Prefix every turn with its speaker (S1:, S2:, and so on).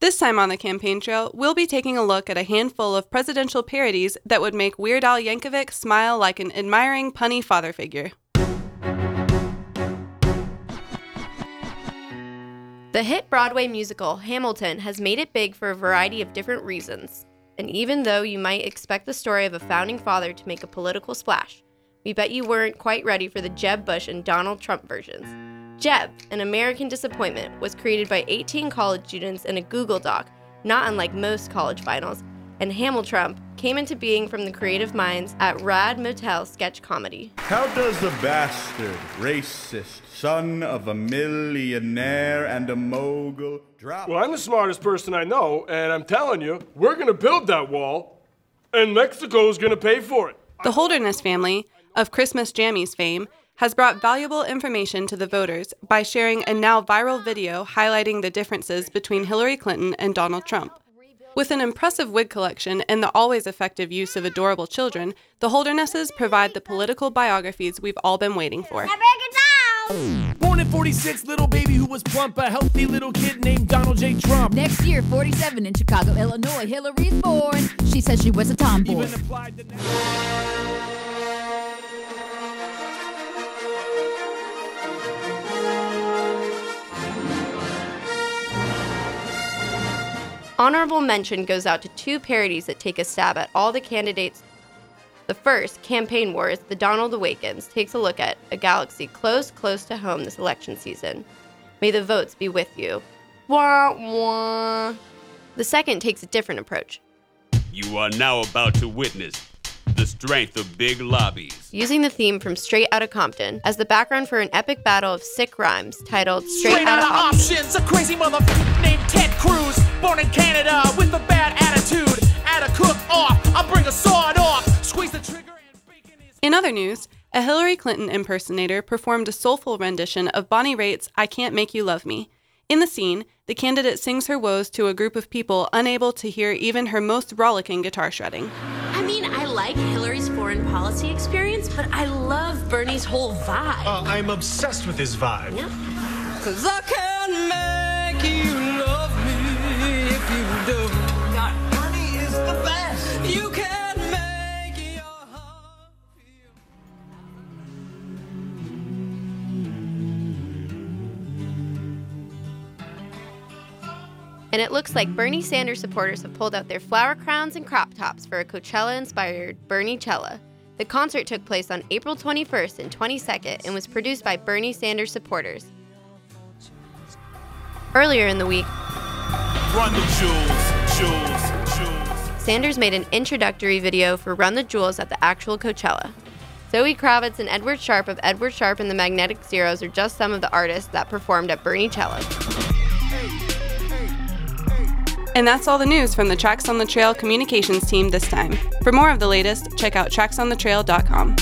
S1: This time on the campaign trail, we'll be taking a look at a handful of presidential parodies that would make Weird Al Yankovic smile like an admiring punny father figure.
S2: The hit Broadway musical Hamilton has made it big for a variety of different reasons. And even though you might expect the story of a founding father to make a political splash, we bet you weren't quite ready for the Jeb Bush and Donald Trump versions. Jeb, an American disappointment, was created by 18 college students in a Google Doc, not unlike most college finals, and Hamiltrump came into being from the creative minds at Rad Motel Sketch Comedy.
S3: How does a bastard, racist, son of a millionaire and a mogul drop?
S4: Well, I'm the smartest person I know, and I'm telling you, we're gonna build that wall, and Mexico's gonna pay for it.
S1: The Holderness family, of Christmas Jammies fame, has brought valuable information to the voters by sharing a now viral video highlighting the differences between Hillary Clinton and Donald Trump. With an impressive wig collection and the always effective use of adorable children, the Holdernesses provide the political biographies we've all been waiting for.
S5: Born in 46, little baby who was plump, a healthy little kid named Donald J. Trump.
S6: Next year, 47 in Chicago, Illinois, Hillary's born. She says she was a tomboy.
S2: Honorable mention goes out to two parodies that take a stab at all the candidates. The first, Campaign Wars, The Donald Awakens, takes a look at a galaxy close, close to home this election season. May the votes be with you. Wah, wah. The second takes a different approach,
S7: You are now about to witness the strength of big lobbies.
S2: using the theme from Straight Outta Compton as the background for an epic battle of sick rhymes titled Straight,
S5: Straight
S2: Outta
S5: out of
S2: Compton.
S5: options, a crazy motherfucker named Ted Cruz, born in Canada with a bad attitude. At a cook off, I bring a sword off, squeeze the trigger and bacon is.
S1: In other news, a Hillary Clinton impersonator performed a soulful rendition of Bonnie Raitt's I Can't Make You Love Me. In the scene, the candidate sings her woes to a group of people unable to hear even her most rollicking guitar shredding.
S8: I like Hillary's foreign policy experience, but I love Bernie's whole vibe.
S9: Uh, I'm obsessed with his vibe.
S8: Yeah.
S5: Cause I can
S2: And it looks like Bernie Sanders supporters have pulled out their flower crowns and crop tops for a Coachella inspired Bernie Cella. The concert took place on April 21st and 22nd and was produced by Bernie Sanders supporters. Earlier in the week,
S9: Run the jewels, jewels, jewels.
S2: Sanders made an introductory video for Run the Jewels at the actual Coachella. Zoe Kravitz and Edward Sharpe of Edward Sharpe and the Magnetic Zeros are just some of the artists that performed at Bernie Cella.
S1: And that's all the news from the Trax on the Trail communications team this time. For more of the latest, check out traxonthetrail.com.